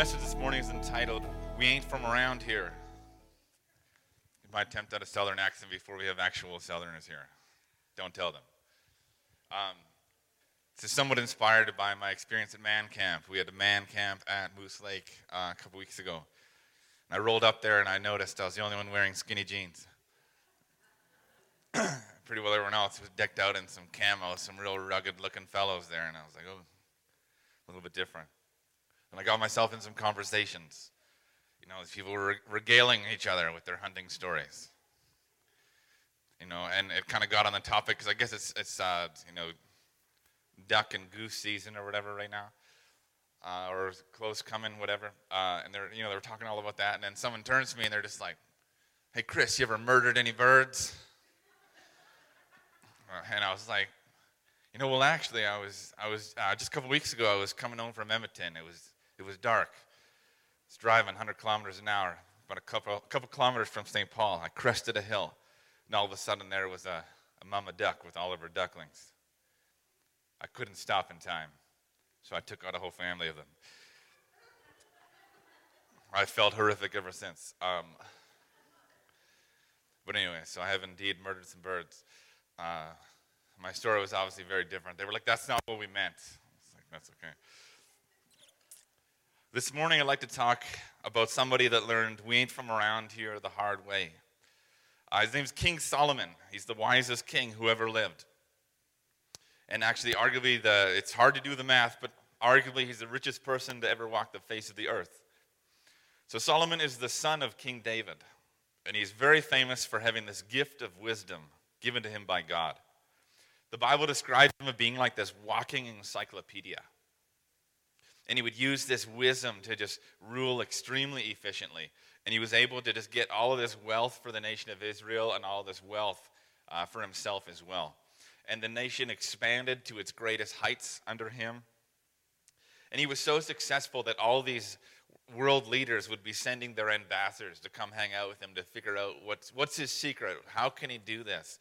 message this morning is entitled, We Ain't From Around Here. You might attempt at a Southern accent before we have actual Southerners here. Don't tell them. Um, this is somewhat inspired by my experience at Man Camp. We had a Man Camp at Moose Lake uh, a couple weeks ago. And I rolled up there and I noticed I was the only one wearing skinny jeans. Pretty well everyone else was decked out in some camo, some real rugged looking fellows there. And I was like, oh, a little bit different. And I got myself in some conversations. You know, these people were regaling each other with their hunting stories. You know, and it kind of got on the topic because I guess it's it's uh, you know duck and goose season or whatever right now, uh, or close coming, whatever. Uh, and they're you know they're talking all about that, and then someone turns to me and they're just like, "Hey, Chris, you ever murdered any birds?" Uh, and I was like, you know, well, actually, I was, I was uh, just a couple weeks ago. I was coming home from Edmonton. It was, it was dark. I was driving 100 kilometers an hour, about a couple, a couple kilometers from St. Paul. I crested a hill, and all of a sudden, there was a, a mama duck with all of her ducklings. I couldn't stop in time, so I took out a whole family of them. I felt horrific ever since. Um, but anyway, so I have indeed murdered some birds. Uh, my story was obviously very different. They were like, that's not what we meant. I was like, that's okay. This morning, I'd like to talk about somebody that learned we ain't from around here the hard way. Uh, his name's King Solomon. He's the wisest king who ever lived. And actually, arguably, the, it's hard to do the math, but arguably, he's the richest person to ever walk the face of the earth. So, Solomon is the son of King David, and he's very famous for having this gift of wisdom given to him by God. The Bible describes him as being like this walking encyclopedia. And he would use this wisdom to just rule extremely efficiently. And he was able to just get all of this wealth for the nation of Israel and all this wealth uh, for himself as well. And the nation expanded to its greatest heights under him. And he was so successful that all these world leaders would be sending their ambassadors to come hang out with him to figure out what's, what's his secret? How can he do this?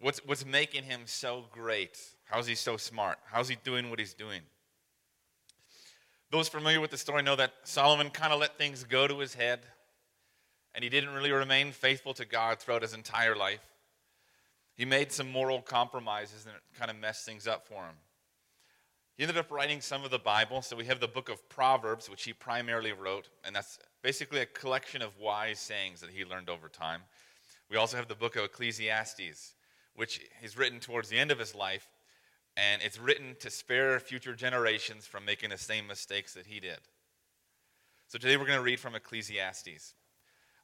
What's, what's making him so great? How's he so smart? How's he doing what he's doing? Those familiar with the story know that Solomon kind of let things go to his head, and he didn't really remain faithful to God throughout his entire life. He made some moral compromises, and it kind of messed things up for him. He ended up writing some of the Bible. So we have the book of Proverbs, which he primarily wrote, and that's basically a collection of wise sayings that he learned over time. We also have the book of Ecclesiastes, which is written towards the end of his life, and it's written to spare future generations from making the same mistakes that he did. So today we're going to read from Ecclesiastes,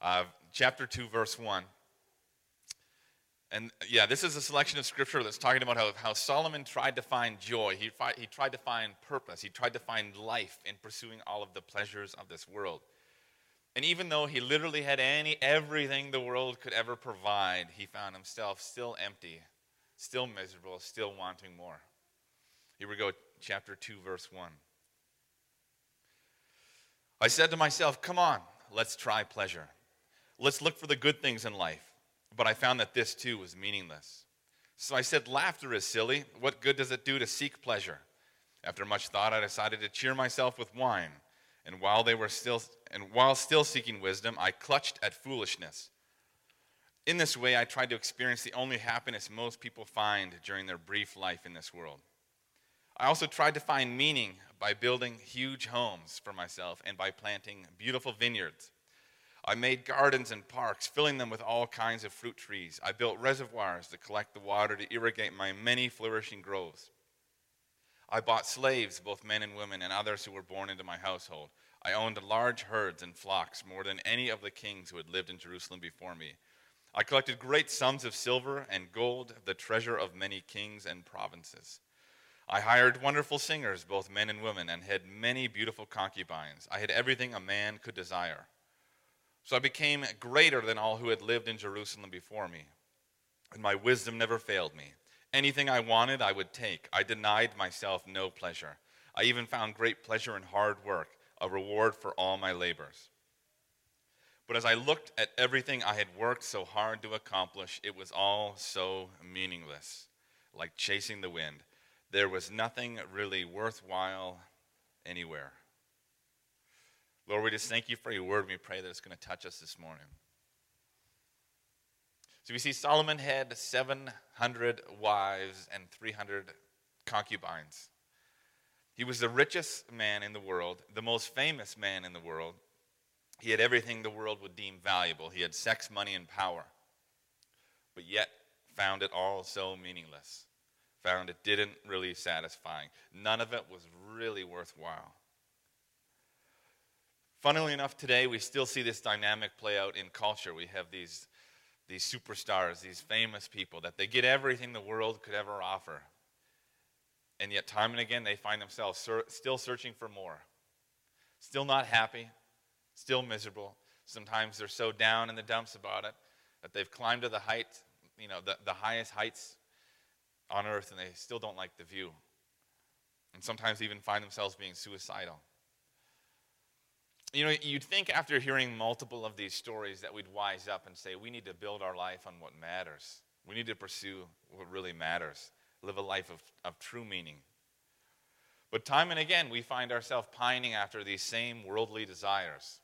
uh, chapter 2, verse 1. And yeah, this is a selection of scripture that's talking about how, how Solomon tried to find joy. He, he tried to find purpose. He tried to find life in pursuing all of the pleasures of this world. And even though he literally had any everything the world could ever provide, he found himself still empty, still miserable, still wanting more. Here we go, chapter 2, verse 1. I said to myself, Come on, let's try pleasure. Let's look for the good things in life. But I found that this too was meaningless. So I said, Laughter is silly. What good does it do to seek pleasure? After much thought, I decided to cheer myself with wine and while they were still and while still seeking wisdom, I clutched at foolishness. In this way, I tried to experience the only happiness most people find during their brief life in this world. I also tried to find meaning by building huge homes for myself and by planting beautiful vineyards. I made gardens and parks, filling them with all kinds of fruit trees. I built reservoirs to collect the water to irrigate my many flourishing groves. I bought slaves, both men and women, and others who were born into my household. I owned large herds and flocks, more than any of the kings who had lived in Jerusalem before me. I collected great sums of silver and gold, the treasure of many kings and provinces. I hired wonderful singers, both men and women, and had many beautiful concubines. I had everything a man could desire. So I became greater than all who had lived in Jerusalem before me, and my wisdom never failed me. Anything I wanted, I would take. I denied myself no pleasure. I even found great pleasure in hard work, a reward for all my labors. But as I looked at everything I had worked so hard to accomplish, it was all so meaningless, like chasing the wind. There was nothing really worthwhile anywhere. Lord, we just thank you for your word. We pray that it's going to touch us this morning. So we see Solomon had 700 wives and 300 concubines. He was the richest man in the world, the most famous man in the world. He had everything the world would deem valuable. He had sex, money, and power. But yet found it all so meaningless. Found it didn't really satisfy. None of it was really worthwhile. Funnily enough, today we still see this dynamic play out in culture. We have these, these superstars, these famous people, that they get everything the world could ever offer. And yet, time and again, they find themselves still searching for more. Still not happy, still miserable. Sometimes they're so down in the dumps about it that they've climbed to the height, you know, the, the highest heights on earth, and they still don't like the view. And sometimes even find themselves being suicidal. You know, you'd think after hearing multiple of these stories that we'd wise up and say, we need to build our life on what matters. We need to pursue what really matters live a life of, of true meaning. But time and again, we find ourselves pining after these same worldly desires.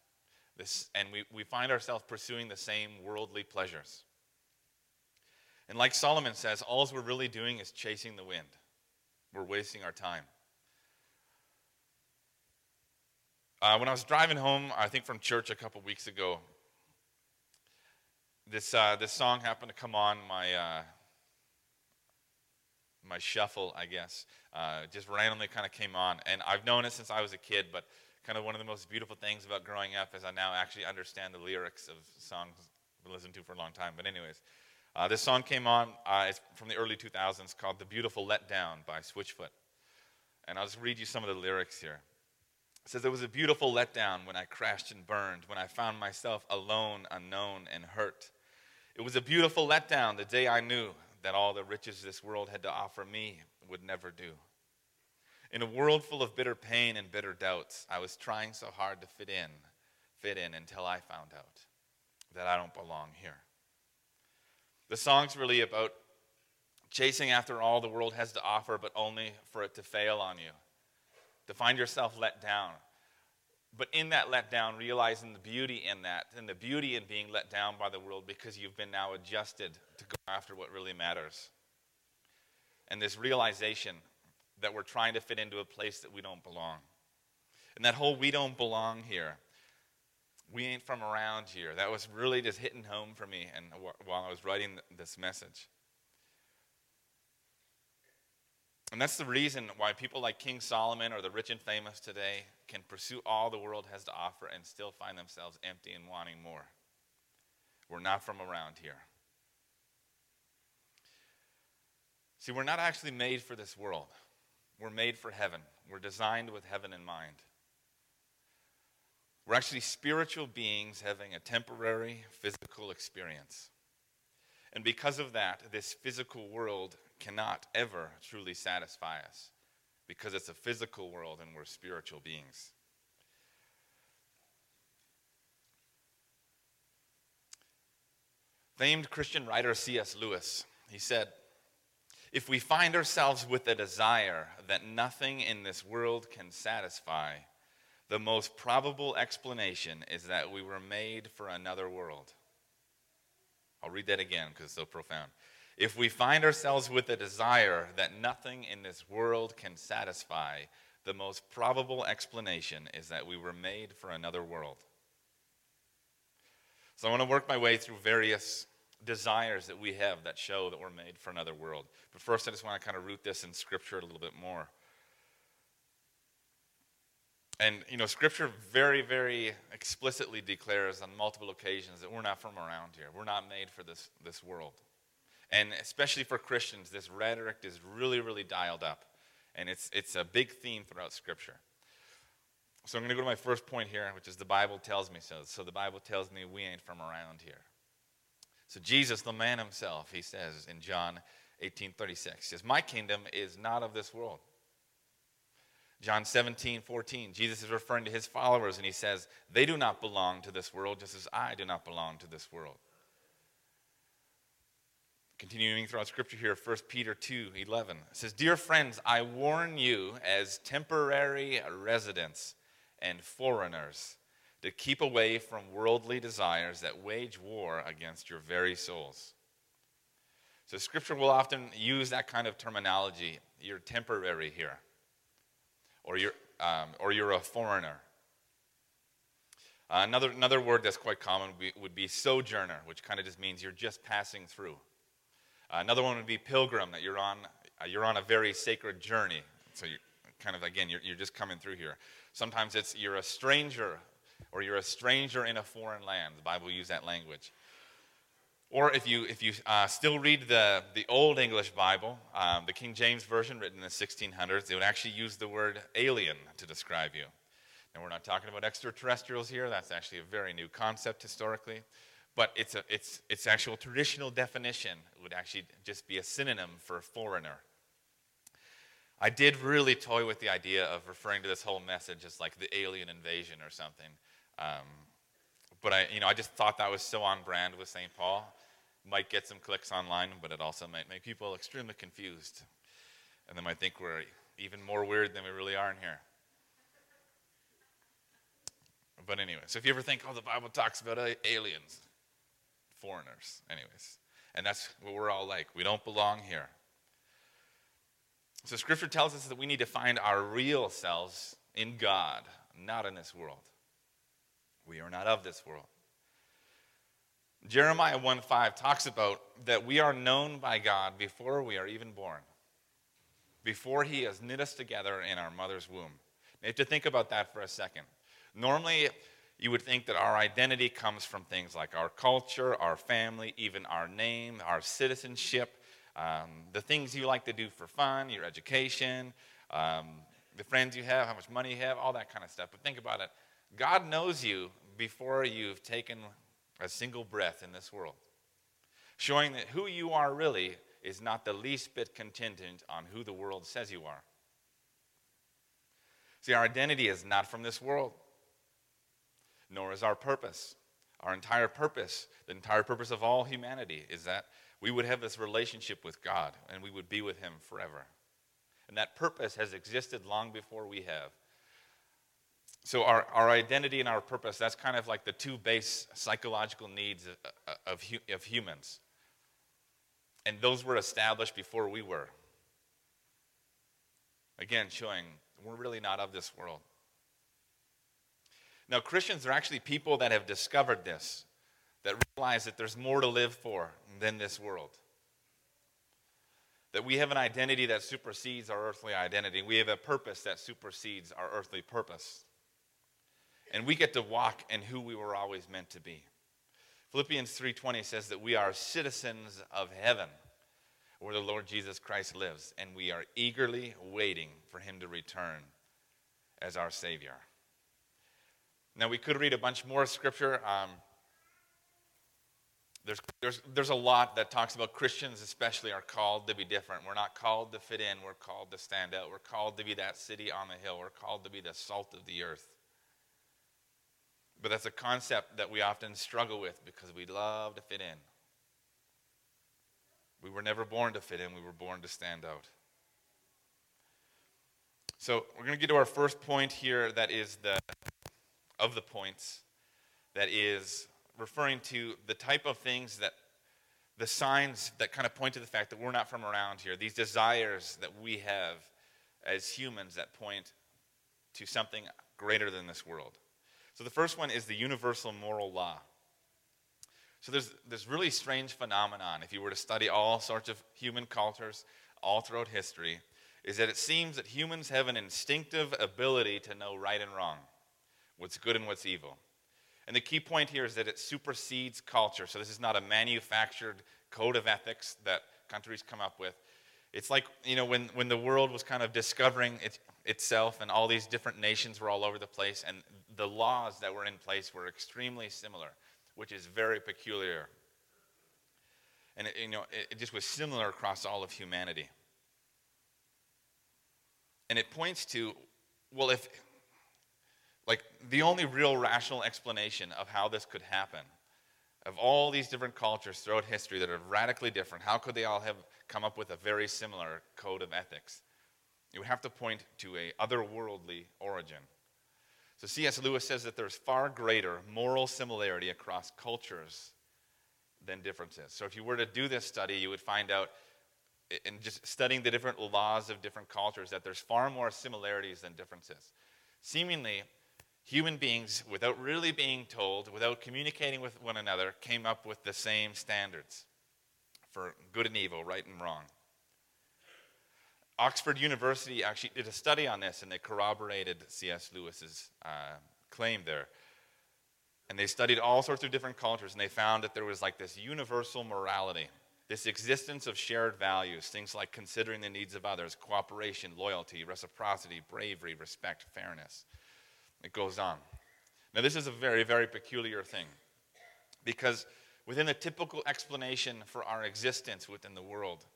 This, and we, we find ourselves pursuing the same worldly pleasures. And like Solomon says, all we're really doing is chasing the wind. We're wasting our time. Uh, when I was driving home, I think from church a couple weeks ago, this, uh, this song happened to come on my, uh, my shuffle, I guess. Uh, just randomly kind of came on. And I've known it since I was a kid, but kind of one of the most beautiful things about growing up is I now actually understand the lyrics of songs I've listened to for a long time. But, anyways, uh, this song came on. Uh, it's from the early 2000s called The Beautiful Letdown by Switchfoot. And I'll just read you some of the lyrics here. It says, It was a beautiful letdown when I crashed and burned, when I found myself alone, unknown, and hurt. It was a beautiful letdown the day I knew that all the riches this world had to offer me would never do. In a world full of bitter pain and bitter doubts, I was trying so hard to fit in, fit in until I found out that I don't belong here. The song's really about chasing after all the world has to offer, but only for it to fail on you, to find yourself let down, but in that letdown, realizing the beauty in that, and the beauty in being let down by the world because you've been now adjusted to go after what really matters. And this realization that we're trying to fit into a place that we don't belong. And that whole we don't belong here, we ain't from around here, that was really just hitting home for me and while I was writing this message. And that's the reason why people like King Solomon or the rich and famous today can pursue all the world has to offer and still find themselves empty and wanting more. We're not from around here. See, we're not actually made for this world. We're made for heaven. We're designed with heaven in mind. We're actually spiritual beings having a temporary physical experience. And because of that, this physical world cannot ever truly satisfy us because it's a physical world and we're spiritual beings. Famed Christian writer C.S. Lewis, he said, If we find ourselves with a desire that nothing in this world can satisfy, the most probable explanation is that we were made for another world. I'll read that again because it's so profound. If we find ourselves with a desire that nothing in this world can satisfy, the most probable explanation is that we were made for another world. So I want to work my way through various desires that we have that show that we're made for another world. But first, I just want to kind of root this in Scripture a little bit more. And, you know, Scripture very, very explicitly declares on multiple occasions that we're not from around here. We're not made for this, this world. And especially for Christians, this rhetoric is really, really dialed up. And it's, it's a big theme throughout Scripture. So I'm going to go to my first point here, which is the Bible tells me so. So the Bible tells me we ain't from around here. So Jesus, the man himself, he says in John 18:36, says, "My kingdom is not of this world." John 17, 14, Jesus is referring to his followers and he says, They do not belong to this world just as I do not belong to this world. Continuing throughout scripture here, 1 Peter 2 11 says, Dear friends, I warn you as temporary residents and foreigners to keep away from worldly desires that wage war against your very souls. So, scripture will often use that kind of terminology. You're temporary here, or you're, um, or you're a foreigner. Uh, another, another word that's quite common would be, sojourner, which kind of just means you're just passing through. Uh, another one would be pilgrim, that you're on, uh, you're on a very sacred journey. So you're kind of, again, you're, you're just coming through here. Sometimes it's you're a stranger, or you're a stranger in a foreign land. The Bible uses that language. Or if you, if you uh, still read the, the Old English Bible, um, the King James Version written in the 1600s, they would actually use the word alien to describe you. And we're not talking about extraterrestrials here. That's actually a very new concept historically but it's, a, it's, its actual traditional definition it would actually just be a synonym for foreigner. I did really toy with the idea of referring to this whole message as like the alien invasion or something. Um, but I, you know, I just thought that was so on brand with St. Paul. Might get some clicks online, but it also might make people extremely confused. And they might think we're even more weird than we really are in here. But anyway, so if you ever think, oh, the Bible talks about aliens, foreigners, anyways. And that's what we're all like. We don't belong here. So, Scripture tells us that we need to find our real selves in God, not in this world. We are not of this world. Jeremiah 1 5 talks about that we are known by God before we are even born, before He has knit us together in our mother's womb. You have to think about that for a second. Normally, you would think that our identity comes from things like our culture, our family, even our name, our citizenship, um, the things you like to do for fun, your education, um, the friends you have, how much money you have, all that kind of stuff. But think about it God knows you before you've taken a single breath in this world, showing that who you are really is not the least bit contingent on who the world says you are. See, our identity is not from this world nor is our purpose. Our entire purpose, the entire purpose of all humanity, is that we would have this relationship with God and we would be with Him forever. And that purpose has existed long before we have. So, our, our identity and our purpose, that's kind of like the two base psychological needs uh, uh, of, of, of humans. And those were established before we were. Again, showing we're really not of this world. Now, Christians are actually people that have discovered this, that realize that there's more to live for than this world. That we have an identity that supersedes our earthly identity. We have a purpose that supersedes our earthly purpose. And we get to walk in who we were always meant to be. Philippians 3:20 says that we are citizens of heaven where the Lord Jesus Christ lives and we are eagerly waiting for him to return as our savior. Now, we could read a bunch more scripture. Um, there's, there's, there's a lot that talks about Christians, especially, are called to be different. We're not called to fit in, we're called to stand out. We're called to be that city on the hill, we're called to be the salt of the earth. But that's a concept that we often struggle with because we love to fit in. We were never born to fit in, we were born to stand out. So, we're going to get to our first point here that is the of the points that is referring to the type of things that the signs that kind of point to the fact that we're not from around here, these desires that we have as humans that point to something greater than this world. So the first one is the universal moral law. So there's this really strange phenomenon, if you were to study all sorts of human cultures all throughout history, is that it seems that humans have an instinctive ability to know right and wrong what's good and what's evil. And the key point here is that it supersedes culture. So this is not a manufactured code of ethics that countries come up with. It's like, you know, when, when the world was kind of discovering it, itself and all these different nations were all over the place, and the laws that were in place were extremely similar, which is very peculiar. And, it, you know, it, it just was similar across all of humanity. And it points to, well, if like, the only real rational explanation of how this could happen of all these different cultures throughout history that are radically different, how could they all have come up with a very similar code of ethics? You would have to point to a otherworldly origin. So C.S. Lewis says that there's far greater moral similarity across cultures than differences. So if you were to do this study, you would find out in just studying the different laws of different cultures that there's far more similarities than differences. Seemingly, human beings, without really being told, without communicating with one another, came up with the same standards for good and evil, right and wrong. Oxford University actually did a study on this and they corroborated C.S. Lewis's uh, claim there. And they studied all sorts of different cultures and they found that there was like this universal morality, this existence of shared values, things like considering the needs of others, cooperation, loyalty, reciprocity, bravery, respect, fairness. It goes on. Now, this is a very, very peculiar thing because within the typical explanation for our existence within the world,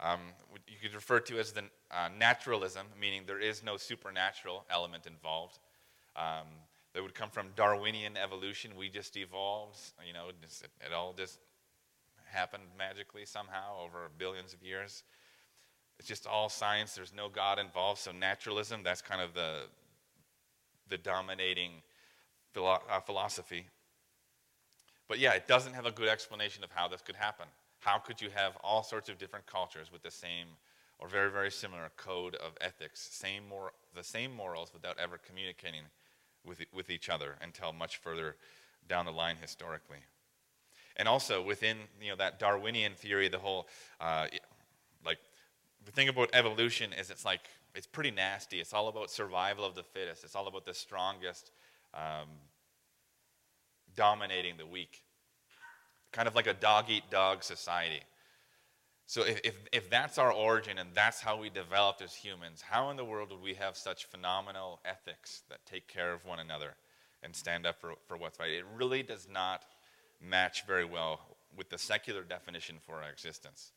um, you could refer to as the uh, naturalism, meaning there is no supernatural element involved. Um, that would come from Darwinian evolution. We just evolved, you know, it, it all just happened magically somehow over billions of years. It's just all science. There's no God involved. So naturalism, that's kind of the the dominating philo- uh, philosophy. But yeah, it doesn't have a good explanation of how this could happen. How could you have all sorts of different cultures with the same or very, very similar code of ethics, same mor- the same morals without ever communicating with, with each other until much further down the line historically? And also within you know, that Darwinian theory, the whole, uh, like, the thing about evolution is it's like, it's pretty nasty. It's all about survival of the fittest. It's all about the strongest um, dominating the weak kind of like a dog eat dog society. So, if, if, if, that's our origin and that's how we developed as humans, how in the world would we have such phenomenal ethics that take care of one another and stand up for, for what's right? It really does not match very well with the secular definition for our existence.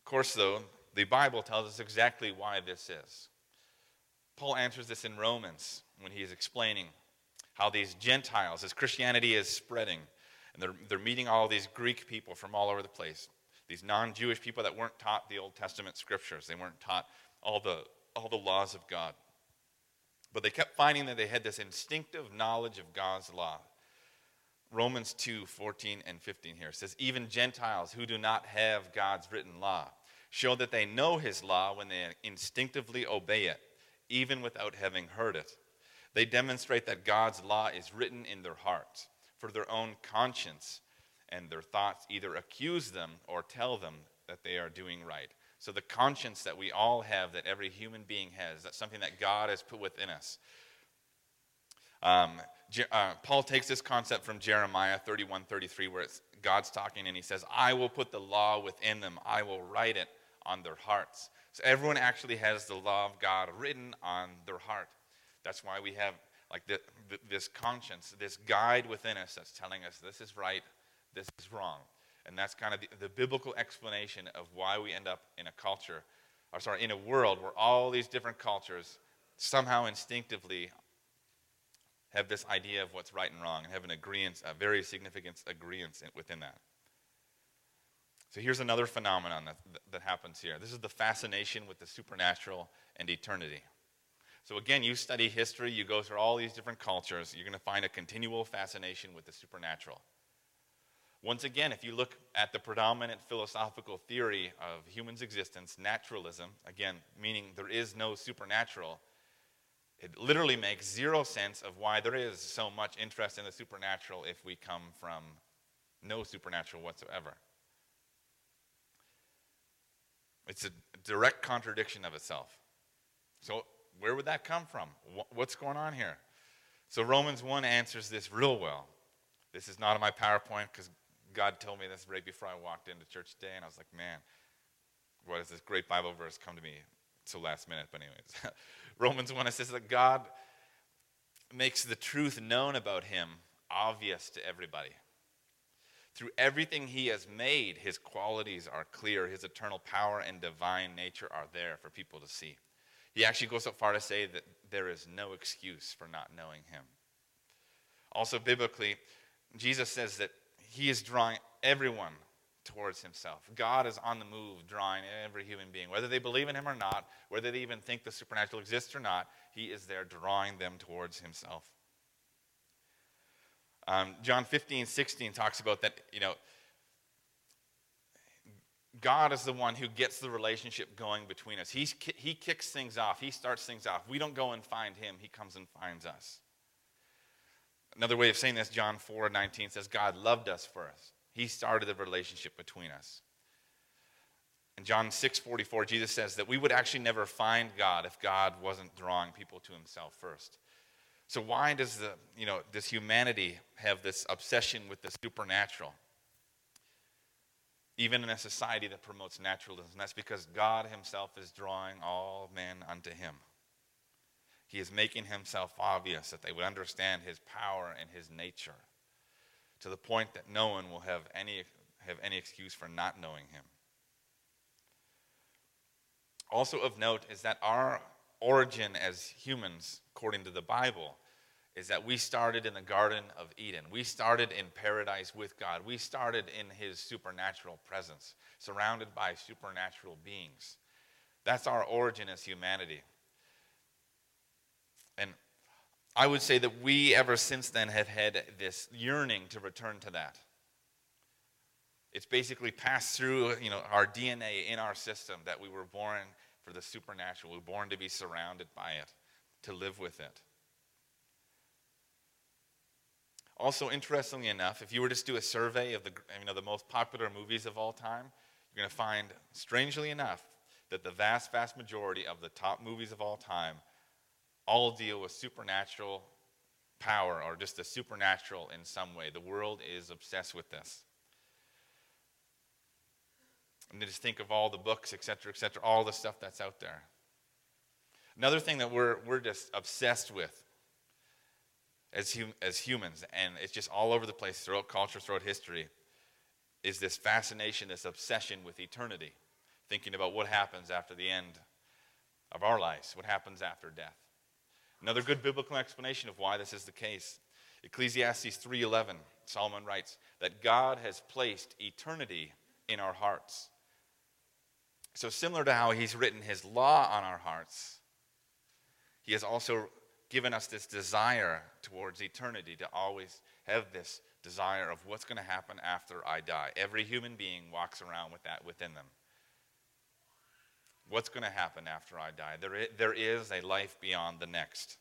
Of course, though, the Bible tells us exactly why this is. Paul answers this in Romans when he is explaining how these Gentiles, as Christianity is spreading, and they're, they're meeting all these Greek people from all over the place, these non Jewish people that weren't taught the Old Testament scriptures. They weren't taught all the, all the laws of God. But they kept finding that they had this instinctive knowledge of God's law. Romans 2 14 and 15 here says, Even Gentiles who do not have God's written law show that they know his law when they instinctively obey it, even without having heard it. They demonstrate that God's law is written in their hearts for their own conscience, and their thoughts either accuse them or tell them that they are doing right. So, the conscience that we all have, that every human being has, that's something that God has put within us. Um, uh, Paul takes this concept from Jeremiah 31 33, where God's talking and he says, I will put the law within them, I will write it on their hearts. So, everyone actually has the law of God written on their heart. That's why we have like the, the, this conscience, this guide within us that's telling us this is right, this is wrong. And that's kind of the, the biblical explanation of why we end up in a culture, or sorry, in a world where all these different cultures somehow instinctively have this idea of what's right and wrong and have an agreement, a very significant agreement within that. So here's another phenomenon that, that happens here. This is the fascination with the supernatural and eternity. So, again, you study history, you go through all these different cultures, you're going to find a continual fascination with the supernatural. Once again, if you look at the predominant philosophical theory of human's existence, naturalism, again, meaning there is no supernatural, it literally makes zero sense of why there is so much interest in the supernatural if we come from no supernatural whatsoever. It's a direct contradiction of itself. So, where would that come from? What's going on here? So Romans 1 answers this real well. This is not on my PowerPoint because God told me this right before I walked into church today, and I was like, man, what is this great Bible verse come to me so last minute? But anyways, Romans 1 it says that God makes the truth known about him obvious to everybody. Through everything he has made, his qualities are clear. His eternal power and divine nature are there for people to see. He actually goes so far to say that there is no excuse for not knowing him. Also, biblically, Jesus says that he is drawing everyone towards himself. God is on the move, drawing every human being. Whether they believe in him or not, whether they even think the supernatural exists or not, he is there drawing them towards himself. Um, John 15, 16 talks about that, you know, God is the one who gets the relationship going between us. He's, he kicks things off, He starts things off. We don't go and find Him, He comes and finds us. Another way of saying this, John 4 19 says, God loved us first. He started the relationship between us. In John 6 44, Jesus says that we would actually never find God if God wasn't drawing people to Himself first. So, why does the, you know, this humanity have this obsession with the supernatural? Even in a society that promotes naturalism. That's because God Himself is drawing all men unto Him. He is making Himself obvious that they would understand His power and His nature to the point that no one will have any, have any excuse for not knowing Him. Also, of note is that our origin as humans, according to the Bible, is that we started in the Garden of Eden. We started in paradise with God. We started in His supernatural presence, surrounded by supernatural beings. That's our origin as humanity. And I would say that we, ever since then, have had this yearning to return to that. It's basically passed through you know, our DNA in our system that we were born for the supernatural. We were born to be surrounded by it, to live with it. Also, interestingly enough, if you were to do a survey of the, you know, the most popular movies of all time, you're going to find, strangely enough, that the vast, vast majority of the top movies of all time all deal with supernatural power or just the supernatural in some way. The world is obsessed with this. And just think of all the books, et cetera, et cetera, all the stuff that's out there. Another thing that we're, we're just obsessed with as, hum, as humans, and it's just all over the place throughout culture, throughout history, is this fascination, this obsession with eternity, thinking about what happens after the end of our lives, what happens after death. Another good biblical explanation of why this is the case. Ecclesiastes 3:11, Solomon writes that God has placed eternity in our hearts. So similar to how he's written his law on our hearts, he has also given us this desire towards eternity to always have this desire of what's going to happen after I die. Every human being walks around with that within them. What's going to happen after I die? There is, there is a life beyond the next.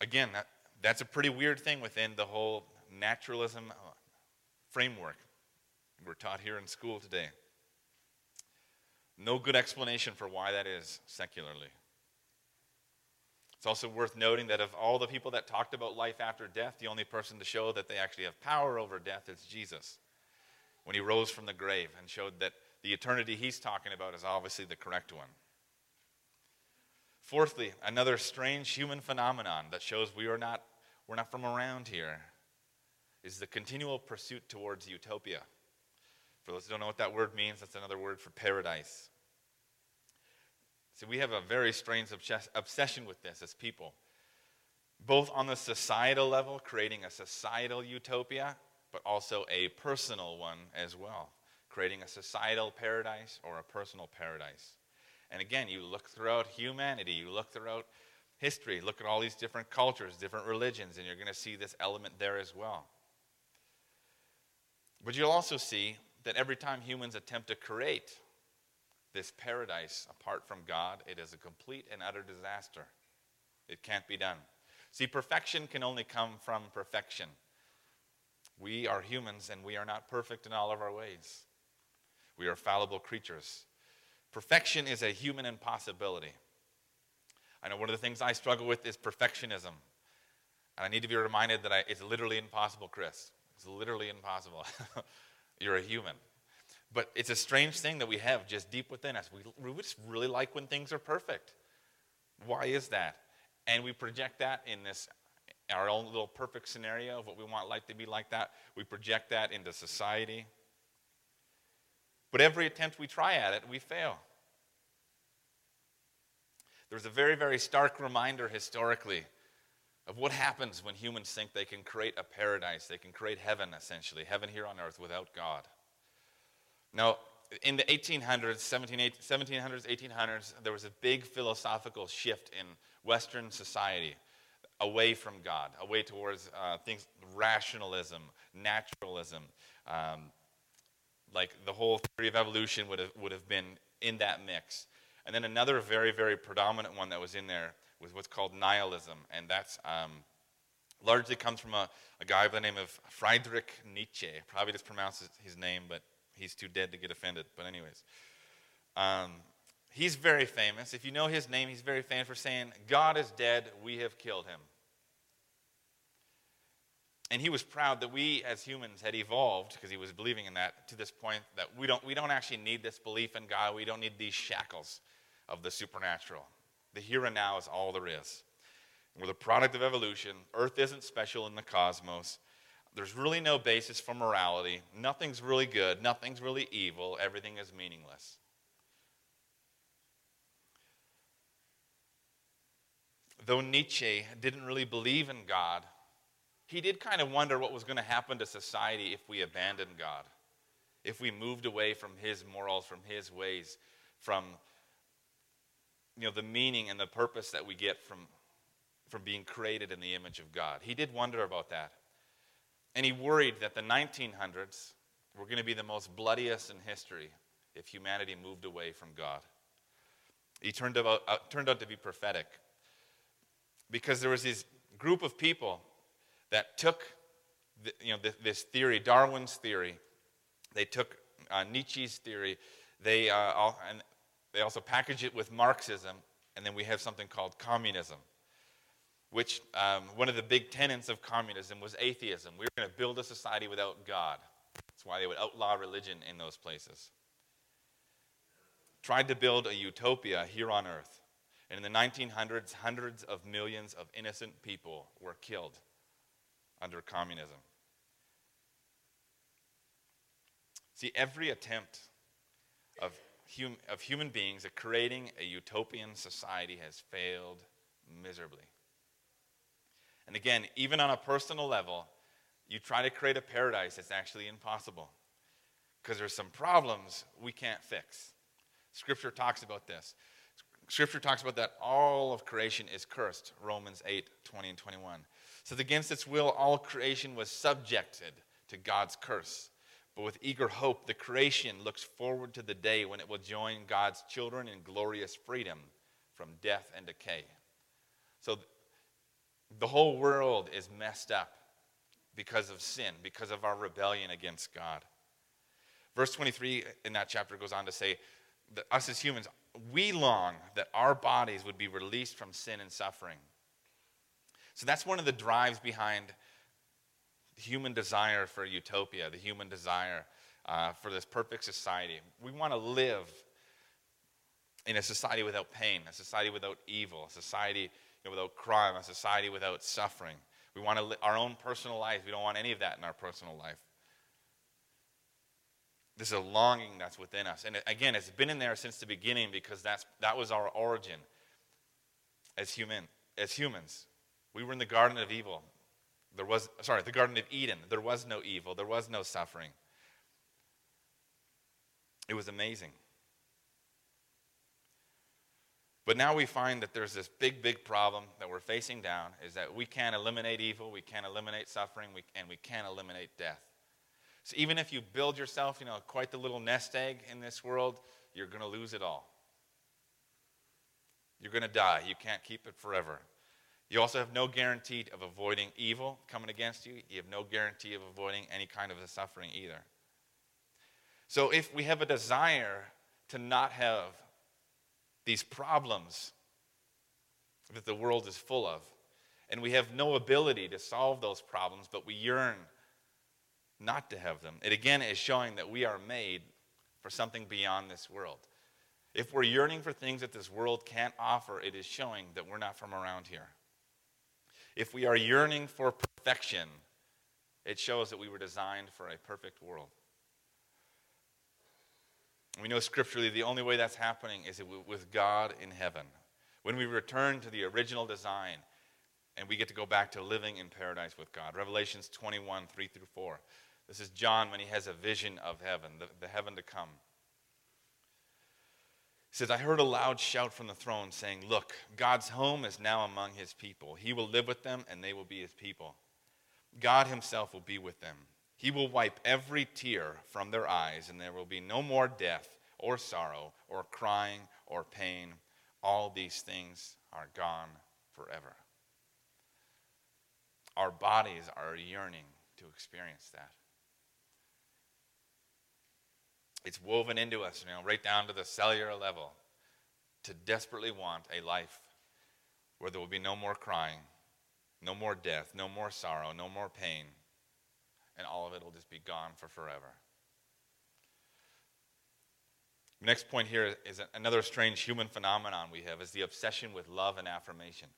Again, that, that's a pretty weird thing within the whole naturalism uh, framework we're taught here in school today. No good explanation for why that is secularly. It's also worth noting that of all the people that talked about life after death, the only person to show that they actually have power over death is Jesus. When he rose from the grave and showed that the eternity he's talking about is obviously the correct one. Fourthly, another strange human phenomenon that shows we are not, we're not from around here is the continual pursuit towards utopia. For those who don't know what that word means, that's another word for paradise. See, we have a very strange obsession with this as people, both on the societal level, creating a societal utopia, but also a personal one as well, creating a societal paradise or a personal paradise. And again, you look throughout humanity, you look throughout history, look at all these different cultures, different religions, and you're going to see this element there as well. But you'll also see that every time humans attempt to create this paradise apart from God, it is a complete and utter disaster. It can't be done. See, perfection can only come from perfection. We are humans and we are not perfect in all of our ways. We are fallible creatures. Perfection is a human impossibility. I know one of the things I struggle with is perfectionism. And I need to be reminded that I, it's literally impossible, Chris. It's literally impossible. You're a human. But it's a strange thing that we have just deep within us. We, we just really like when things are perfect. Why is that? And we project that in this our own little perfect scenario of what we want life to be like that. We project that into society. But every attempt we try at it, we fail. There's a very, very stark reminder historically of what happens when humans think they can create a paradise, they can create heaven, essentially, heaven here on earth without God. Now, in the 1800s, 1700s, 1800s, there was a big philosophical shift in Western society away from God, away towards uh, things, rationalism, naturalism. Um, like the whole theory of evolution would have, would have been in that mix. And then another very, very predominant one that was in there was what's called nihilism. And that's um, largely comes from a, a guy by the name of Friedrich Nietzsche. Probably just pronounces his name, but he's too dead to get offended. But, anyways, um, he's very famous. If you know his name, he's very famous for saying, God is dead, we have killed him. And he was proud that we as humans had evolved, because he was believing in that, to this point that we don't, we don't actually need this belief in God. We don't need these shackles of the supernatural. The here and now is all there is. We're the product of evolution. Earth isn't special in the cosmos. There's really no basis for morality. Nothing's really good. Nothing's really evil. Everything is meaningless. Though Nietzsche didn't really believe in God, he did kind of wonder what was going to happen to society if we abandoned God, if we moved away from his morals, from his ways, from you know, the meaning and the purpose that we get from, from being created in the image of God. He did wonder about that. And he worried that the 1900s were going to be the most bloodiest in history if humanity moved away from God. He turned, about, uh, turned out to be prophetic because there was this group of people that took the, you know, this theory, Darwin's theory, they took uh, Nietzsche's theory, they, uh, all, and they also package it with Marxism, and then we have something called communism which um, one of the big tenets of communism was atheism. We were going to build a society without God. That's why they would outlaw religion in those places. Tried to build a utopia here on earth. And in the 1900s, hundreds of millions of innocent people were killed under communism. See, every attempt of, hum- of human beings at creating a utopian society has failed miserably. And again, even on a personal level, you try to create a paradise, it's actually impossible because there's some problems we can't fix. Scripture talks about this. Scripture talks about that all of creation is cursed, Romans 8 20 and 21. So, against its will, all creation was subjected to God's curse. But with eager hope, the creation looks forward to the day when it will join God's children in glorious freedom from death and decay. So, the whole world is messed up because of sin, because of our rebellion against God. Verse 23 in that chapter goes on to say that us as humans, we long that our bodies would be released from sin and suffering. So that's one of the drives behind the human desire for utopia, the human desire uh, for this perfect society. We want to live in a society without pain, a society without evil, a society know, without crime, a society without suffering. We want to live our own personal life. We don't want any of that in our personal life. This is a longing that's within us. And again, it's been in there since the beginning because that's, that was our origin as, human, as humans. We were in the Garden of Evil. There was, sorry, the Garden of Eden. There was no evil, there was no suffering. It was amazing. But now we find that there's this big, big problem that we're facing down is that we can't eliminate evil, we can't eliminate suffering, we, and we can't eliminate death. So even if you build yourself, you know, quite the little nest egg in this world, you're going to lose it all. You're going to die. You can't keep it forever. You also have no guarantee of avoiding evil coming against you. You have no guarantee of avoiding any kind of suffering either. So if we have a desire to not have these problems that the world is full of. And we have no ability to solve those problems, but we yearn not to have them. It again is showing that we are made for something beyond this world. If we're yearning for things that this world can't offer, it is showing that we're not from around here. If we are yearning for perfection, it shows that we were designed for a perfect world. We know scripturally the only way that's happening is with God in heaven. When we return to the original design, and we get to go back to living in paradise with God. Revelations 21, 3 through 4. This is John when he has a vision of heaven, the, the heaven to come. He says, I heard a loud shout from the throne saying, Look, God's home is now among his people. He will live with them, and they will be his people. God himself will be with them. He will wipe every tear from their eyes, and there will be no more death, or sorrow, or crying, or pain. All these things are gone forever. Our bodies are yearning to experience that. It's woven into us, you know, right down to the cellular level, to desperately want a life where there will be no more crying, no more death, no more sorrow, no more pain, and all of it will just be gone for forever. Next point here is another strange human phenomenon we have is the obsession with love and affirmation.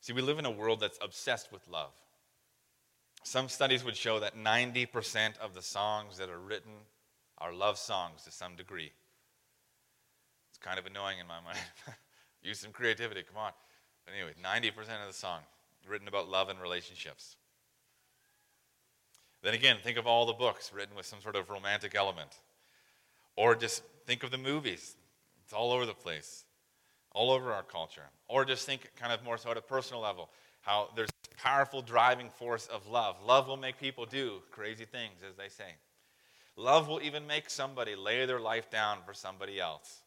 See, we live in a world that's obsessed with love. Some studies would show that 90% of the songs that are written are love songs to some degree. It's kind of annoying in my mind. Use some creativity, come on. But anyway, 90% of the song written about love and relationships. Then again, think of all the books written with some sort of romantic element. Or just think of the movies. It's all over the place, all over our culture. Or just think kind of more so at a personal level how there's this powerful driving force of love. Love will make people do crazy things, as they say. Love will even make somebody lay their life down for somebody else.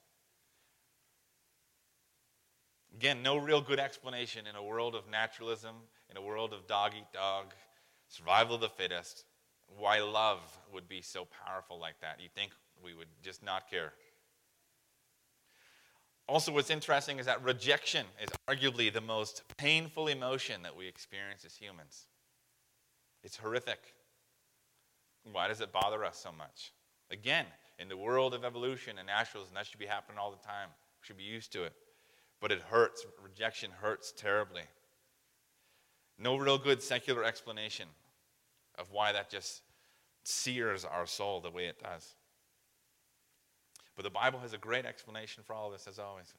Again, no real good explanation in a world of naturalism, in a world of dog eat dog, survival of the fittest, why love would be so powerful like that. You'd think we would just not care. Also, what's interesting is that rejection is arguably the most painful emotion that we experience as humans. It's horrific. Why does it bother us so much? Again, in the world of evolution and naturalism, that should be happening all the time. We should be used to it. But it hurts. Rejection hurts terribly. No real good secular explanation of why that just sears our soul the way it does. But the Bible has a great explanation for all this, as always.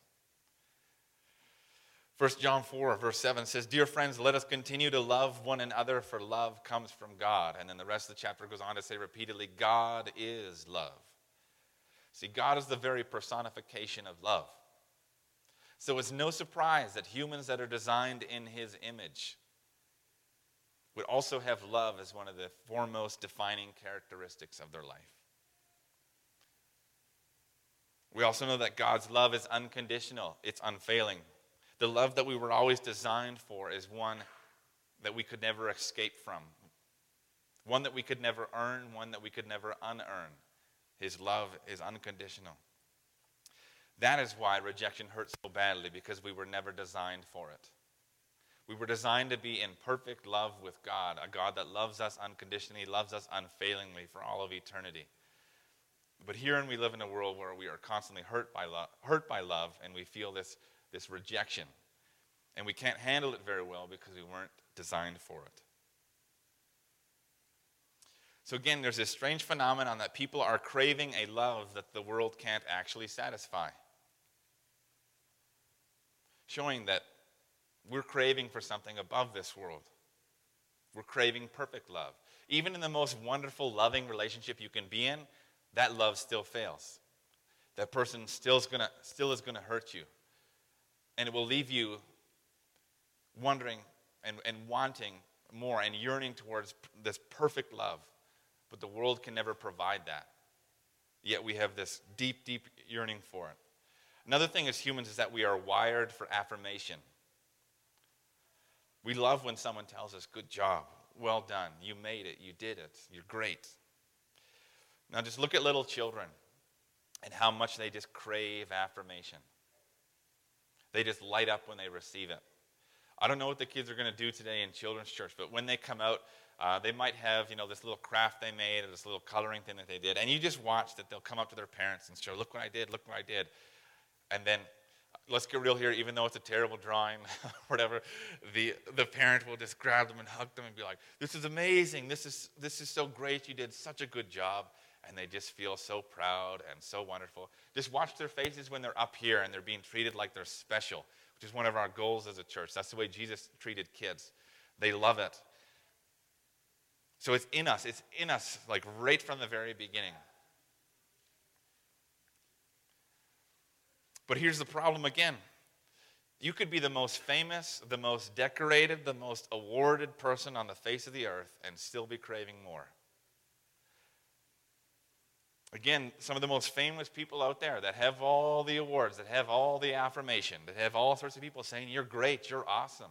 1 John 4, verse 7 says, Dear friends, let us continue to love one another, for love comes from God. And then the rest of the chapter goes on to say repeatedly, God is love. See, God is the very personification of love. So it's no surprise that humans that are designed in his image would also have love as one of the foremost defining characteristics of their life. We also know that God's love is unconditional, it's unfailing. The love that we were always designed for is one that we could never escape from, one that we could never earn, one that we could never unearn. His love is unconditional. That is why rejection hurts so badly, because we were never designed for it. We were designed to be in perfect love with God, a God that loves us unconditionally, loves us unfailingly for all of eternity. But herein we live in a world where we are constantly hurt by, love, hurt by love, and we feel this, this rejection. And we can't handle it very well because we weren't designed for it. So, again, there's this strange phenomenon that people are craving a love that the world can't actually satisfy. Showing that we're craving for something above this world. We're craving perfect love. Even in the most wonderful, loving relationship you can be in, that love still fails. That person still is gonna, still is going to hurt you. And it will leave you wondering and, and wanting more and yearning towards this perfect love. But the world can never provide that. Yet we have this deep, deep yearning for it. Another thing as humans is that we are wired for affirmation. We love when someone tells us, Good job, well done, you made it, you did it, you're great. Now just look at little children and how much they just crave affirmation. They just light up when they receive it. I don't know what the kids are going to do today in children's church, but when they come out, uh, they might have, you know, this little craft they made or this little coloring thing that they did. And you just watch that they'll come up to their parents and show, look what I did, look what I did. And then, let's get real here, even though it's a terrible drawing, whatever, the, the parent will just grab them and hug them and be like, this is amazing. This is, this is so great. You did such a good job and they just feel so proud and so wonderful. Just watch their faces when they're up here and they're being treated like they're special, which is one of our goals as a church. That's the way Jesus treated kids. They love it. So it's in us. It's in us, like right from the very beginning. But here's the problem again. You could be the most famous, the most decorated, the most awarded person on the face of the earth and still be craving more. Again, some of the most famous people out there that have all the awards, that have all the affirmation, that have all sorts of people saying, You're great, you're awesome,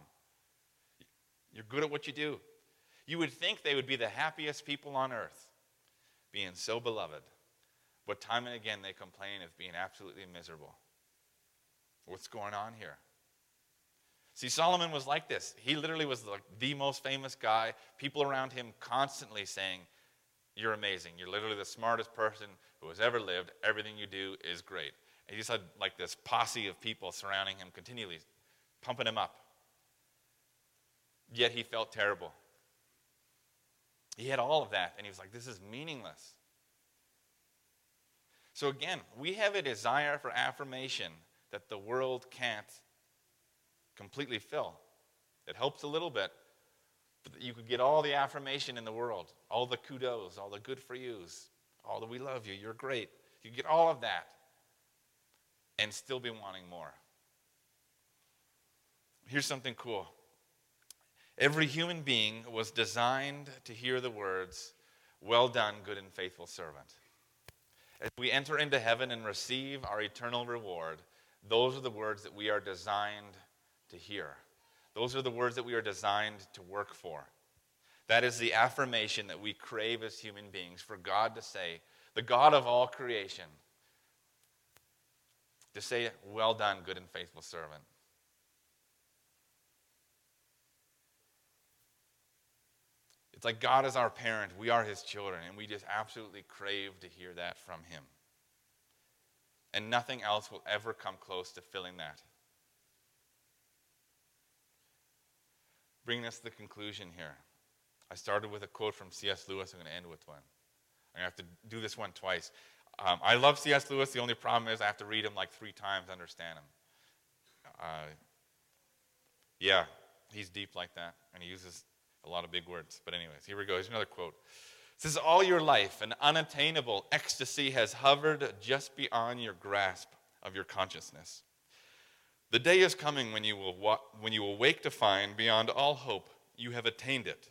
you're good at what you do. You would think they would be the happiest people on earth, being so beloved. But time and again, they complain of being absolutely miserable. What's going on here? See, Solomon was like this. He literally was like the most famous guy. People around him constantly saying, You're amazing. You're literally the smartest person who has ever lived. Everything you do is great. And he just had like this posse of people surrounding him continually, pumping him up. Yet he felt terrible. He had all of that, and he was like, This is meaningless. So, again, we have a desire for affirmation that the world can't completely fill. It helps a little bit, but you could get all the affirmation in the world, all the kudos, all the good for yous, all the we love you, you're great. You get all of that and still be wanting more. Here's something cool. Every human being was designed to hear the words, Well done, good and faithful servant. As we enter into heaven and receive our eternal reward, those are the words that we are designed to hear. Those are the words that we are designed to work for. That is the affirmation that we crave as human beings for God to say, the God of all creation, to say, Well done, good and faithful servant. It's like God is our parent, we are his children, and we just absolutely crave to hear that from him. And nothing else will ever come close to filling that. bringing us to the conclusion here. I started with a quote from C.S. Lewis. I'm going to end with one. I'm going to have to do this one twice. Um, I love C.S. Lewis. The only problem is I have to read him like three times to understand him. Uh, yeah, he's deep like that, and he uses a lot of big words. But, anyways, here we go. Here's another quote. Says, All your life, an unattainable ecstasy has hovered just beyond your grasp of your consciousness. The day is coming when you will, wa- when you will wake to find, beyond all hope, you have attained it,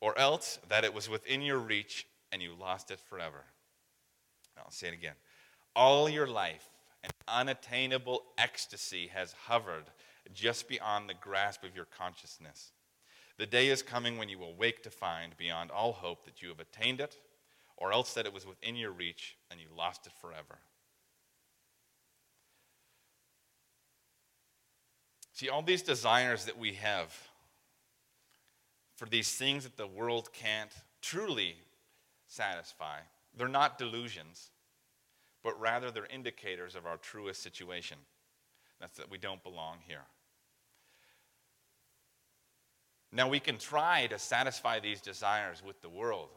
or else that it was within your reach and you lost it forever. I'll say it again. All your life, an unattainable ecstasy has hovered just beyond the grasp of your consciousness. The day is coming when you will wake to find, beyond all hope, that you have attained it, or else that it was within your reach and you lost it forever. See, all these desires that we have for these things that the world can't truly satisfy, they're not delusions, but rather they're indicators of our truest situation. That's that we don't belong here. Now, we can try to satisfy these desires with the world,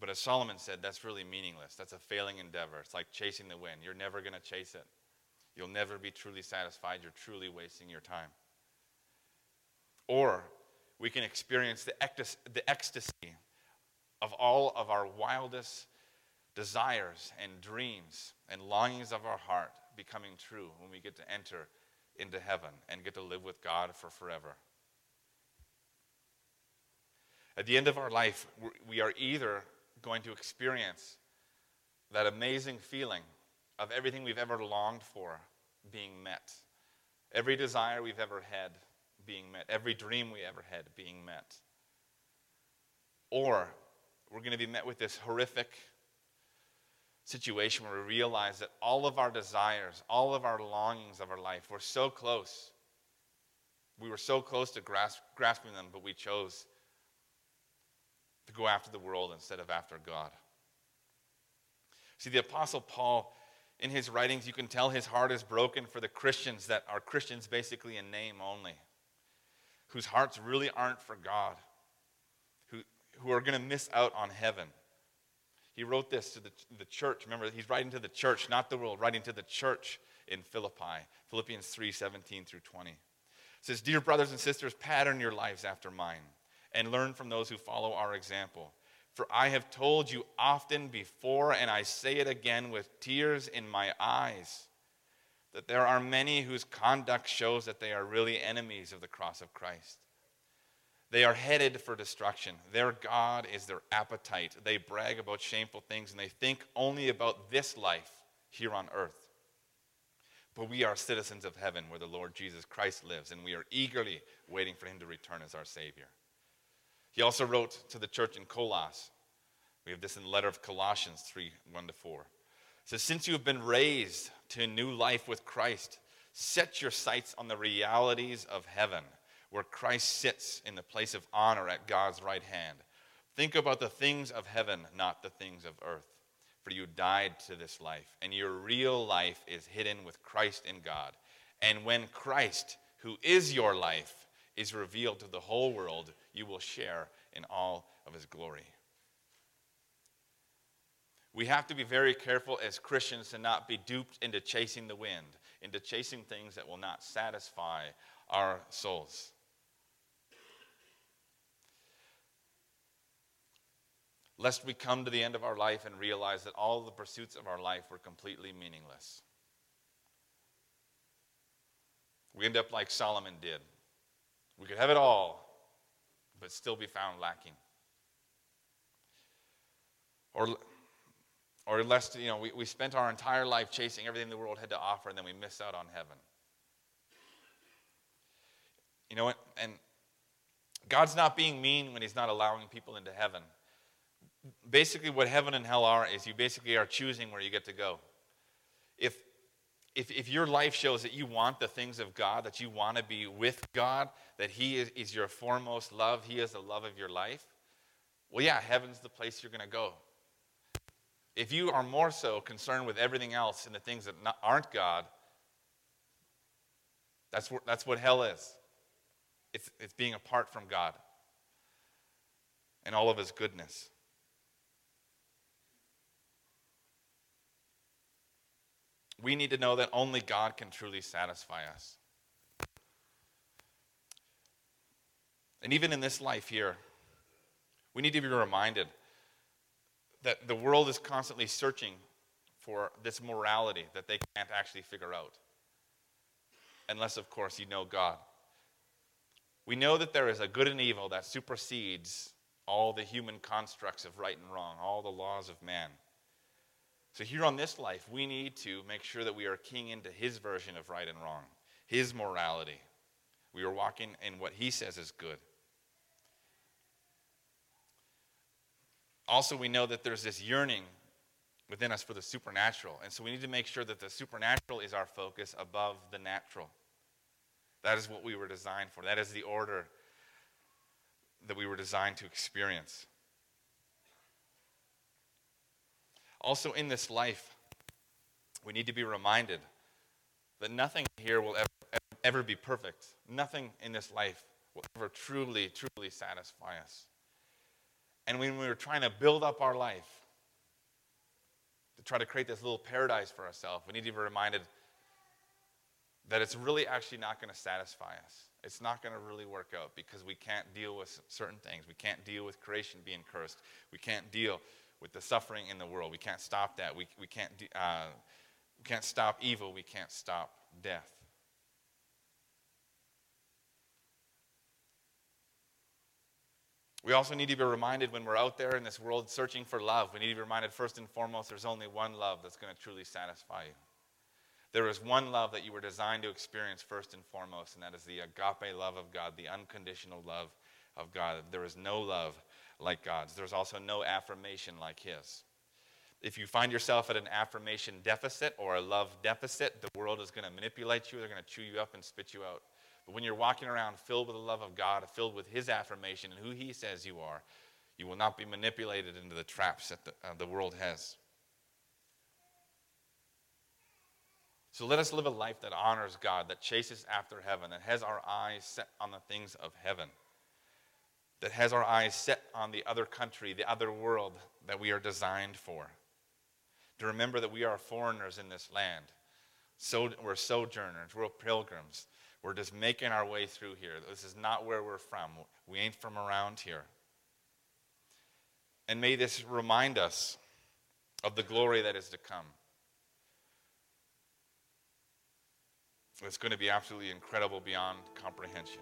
but as Solomon said, that's really meaningless. That's a failing endeavor. It's like chasing the wind. You're never going to chase it. You'll never be truly satisfied. You're truly wasting your time. Or we can experience the, ecstasy of all of our wildest desires and dreams and longings of our heart becoming true when we get to enter into heaven and get to live with God for forever. At the end of our life, we are either going to experience that amazing feeling of everything we've ever longed for being met, every desire we've ever had being met, every dream we ever had being met. Or we're going to be met with this horrific situation where we realize that all of our desires, all of our longings of our life were so close. We were so close to grasp, grasping them, but we chose to go after the world instead of after God. See, the Apostle Paul in his writings, you can tell his heart is broken for the Christians that are Christians basically in name only, whose hearts really aren't for God, who, who are going to miss out on heaven. He wrote this to the, the church. Remember, he's writing to the church, not the world, writing to the church in Philippi. Philippians 3 17 through 20. It says, Dear brothers and sisters, pattern your lives after mine and learn from those who follow our example. For I have told you often before, and I say it again with tears in my eyes, that there are many whose conduct shows that they are really enemies of the cross of Christ. They are headed for destruction. Their God is their appetite. They brag about shameful things and they think only about this life here on earth. But we are citizens of heaven where the Lord Jesus Christ lives, and we are eagerly waiting for him to return as our Savior. He also wrote to the church in Colossus. We have this in the letter of Colossians 3 1 to 4. It says, Since you have been raised to a new life with Christ, set your sights on the realities of heaven where Christ sits in the place of honor at God's right hand. Think about the things of heaven, not the things of earth. For you died to this life, and your real life is hidden with Christ in God. And when Christ, who is your life, is revealed to the whole world, you will share in all of his glory. We have to be very careful as Christians to not be duped into chasing the wind, into chasing things that will not satisfy our souls. lest we come to the end of our life and realize that all the pursuits of our life were completely meaningless. We end up like Solomon did. We could have it all, but still be found lacking. Or, or lest, you know, we, we spent our entire life chasing everything the world had to offer, and then we miss out on heaven. You know what? And God's not being mean when He's not allowing people into heaven basically what heaven and hell are is you basically are choosing where you get to go. If, if, if your life shows that you want the things of God, that you want to be with God, that He is, is your foremost love, He is the love of your life, well, yeah, heaven's the place you're going to go. If you are more so concerned with everything else and the things that not, aren't God, that's, what, that's what hell is. It's, it's being apart from God and all of His goodness. We need to know that only God can truly satisfy us. And even in this life here, we need to be reminded that the world is constantly searching for this morality that they can't actually figure out. Unless, of course, you know God. We know that there is a good and evil that supersedes all the human constructs of right and wrong, all the laws of man. So, here on this life, we need to make sure that we are keying into His version of right and wrong, His morality. We are walking in what He says is good. Also, we know that there's this yearning within us for the supernatural. And so we need to make sure that the supernatural is our focus above the natural. That is what we were designed for. That is the order that we were designed to experience. Also, in this life, we need to be reminded that nothing here will ever, ever be perfect. Nothing in this life will ever truly, truly satisfy us. And when we were trying to build up our life, to try to create this little paradise for ourselves, we need to be reminded that it's really actually not going to satisfy us. It's not going to really work out because we can't deal with certain things. We can't deal with creation being cursed. We can't deal with the suffering in the world. We can't stop that. We, we, can't, uh, we can't stop evil. We can't stop death. We also need to be reminded when we're out there in this world searching for love, we need to be reminded first and foremost there's only one love that's going to truly satisfy you. There is one love that you were designed to experience first and foremost, and that is the agape love of God, the unconditional love of God. There is no love like God's. There's also no affirmation like His. If you find yourself at an affirmation deficit or a love deficit, the world is going to manipulate you. They're going to chew you up and spit you out. But when you're walking around filled with the love of God, filled with His affirmation and who He says you are, you will not be manipulated into the traps that the, uh, the world has. So let us live a life that honors God, that chases after heaven, that has our eyes set on the things of heaven. That has our eyes set on the other country, the other world that we are designed for. To remember that we are foreigners in this land. So, we're sojourners, we're pilgrims. We're just making our way through here. This is not where we're from. We ain't from around here. And may this remind us of the glory that is to come. It's going to be absolutely incredible beyond comprehension.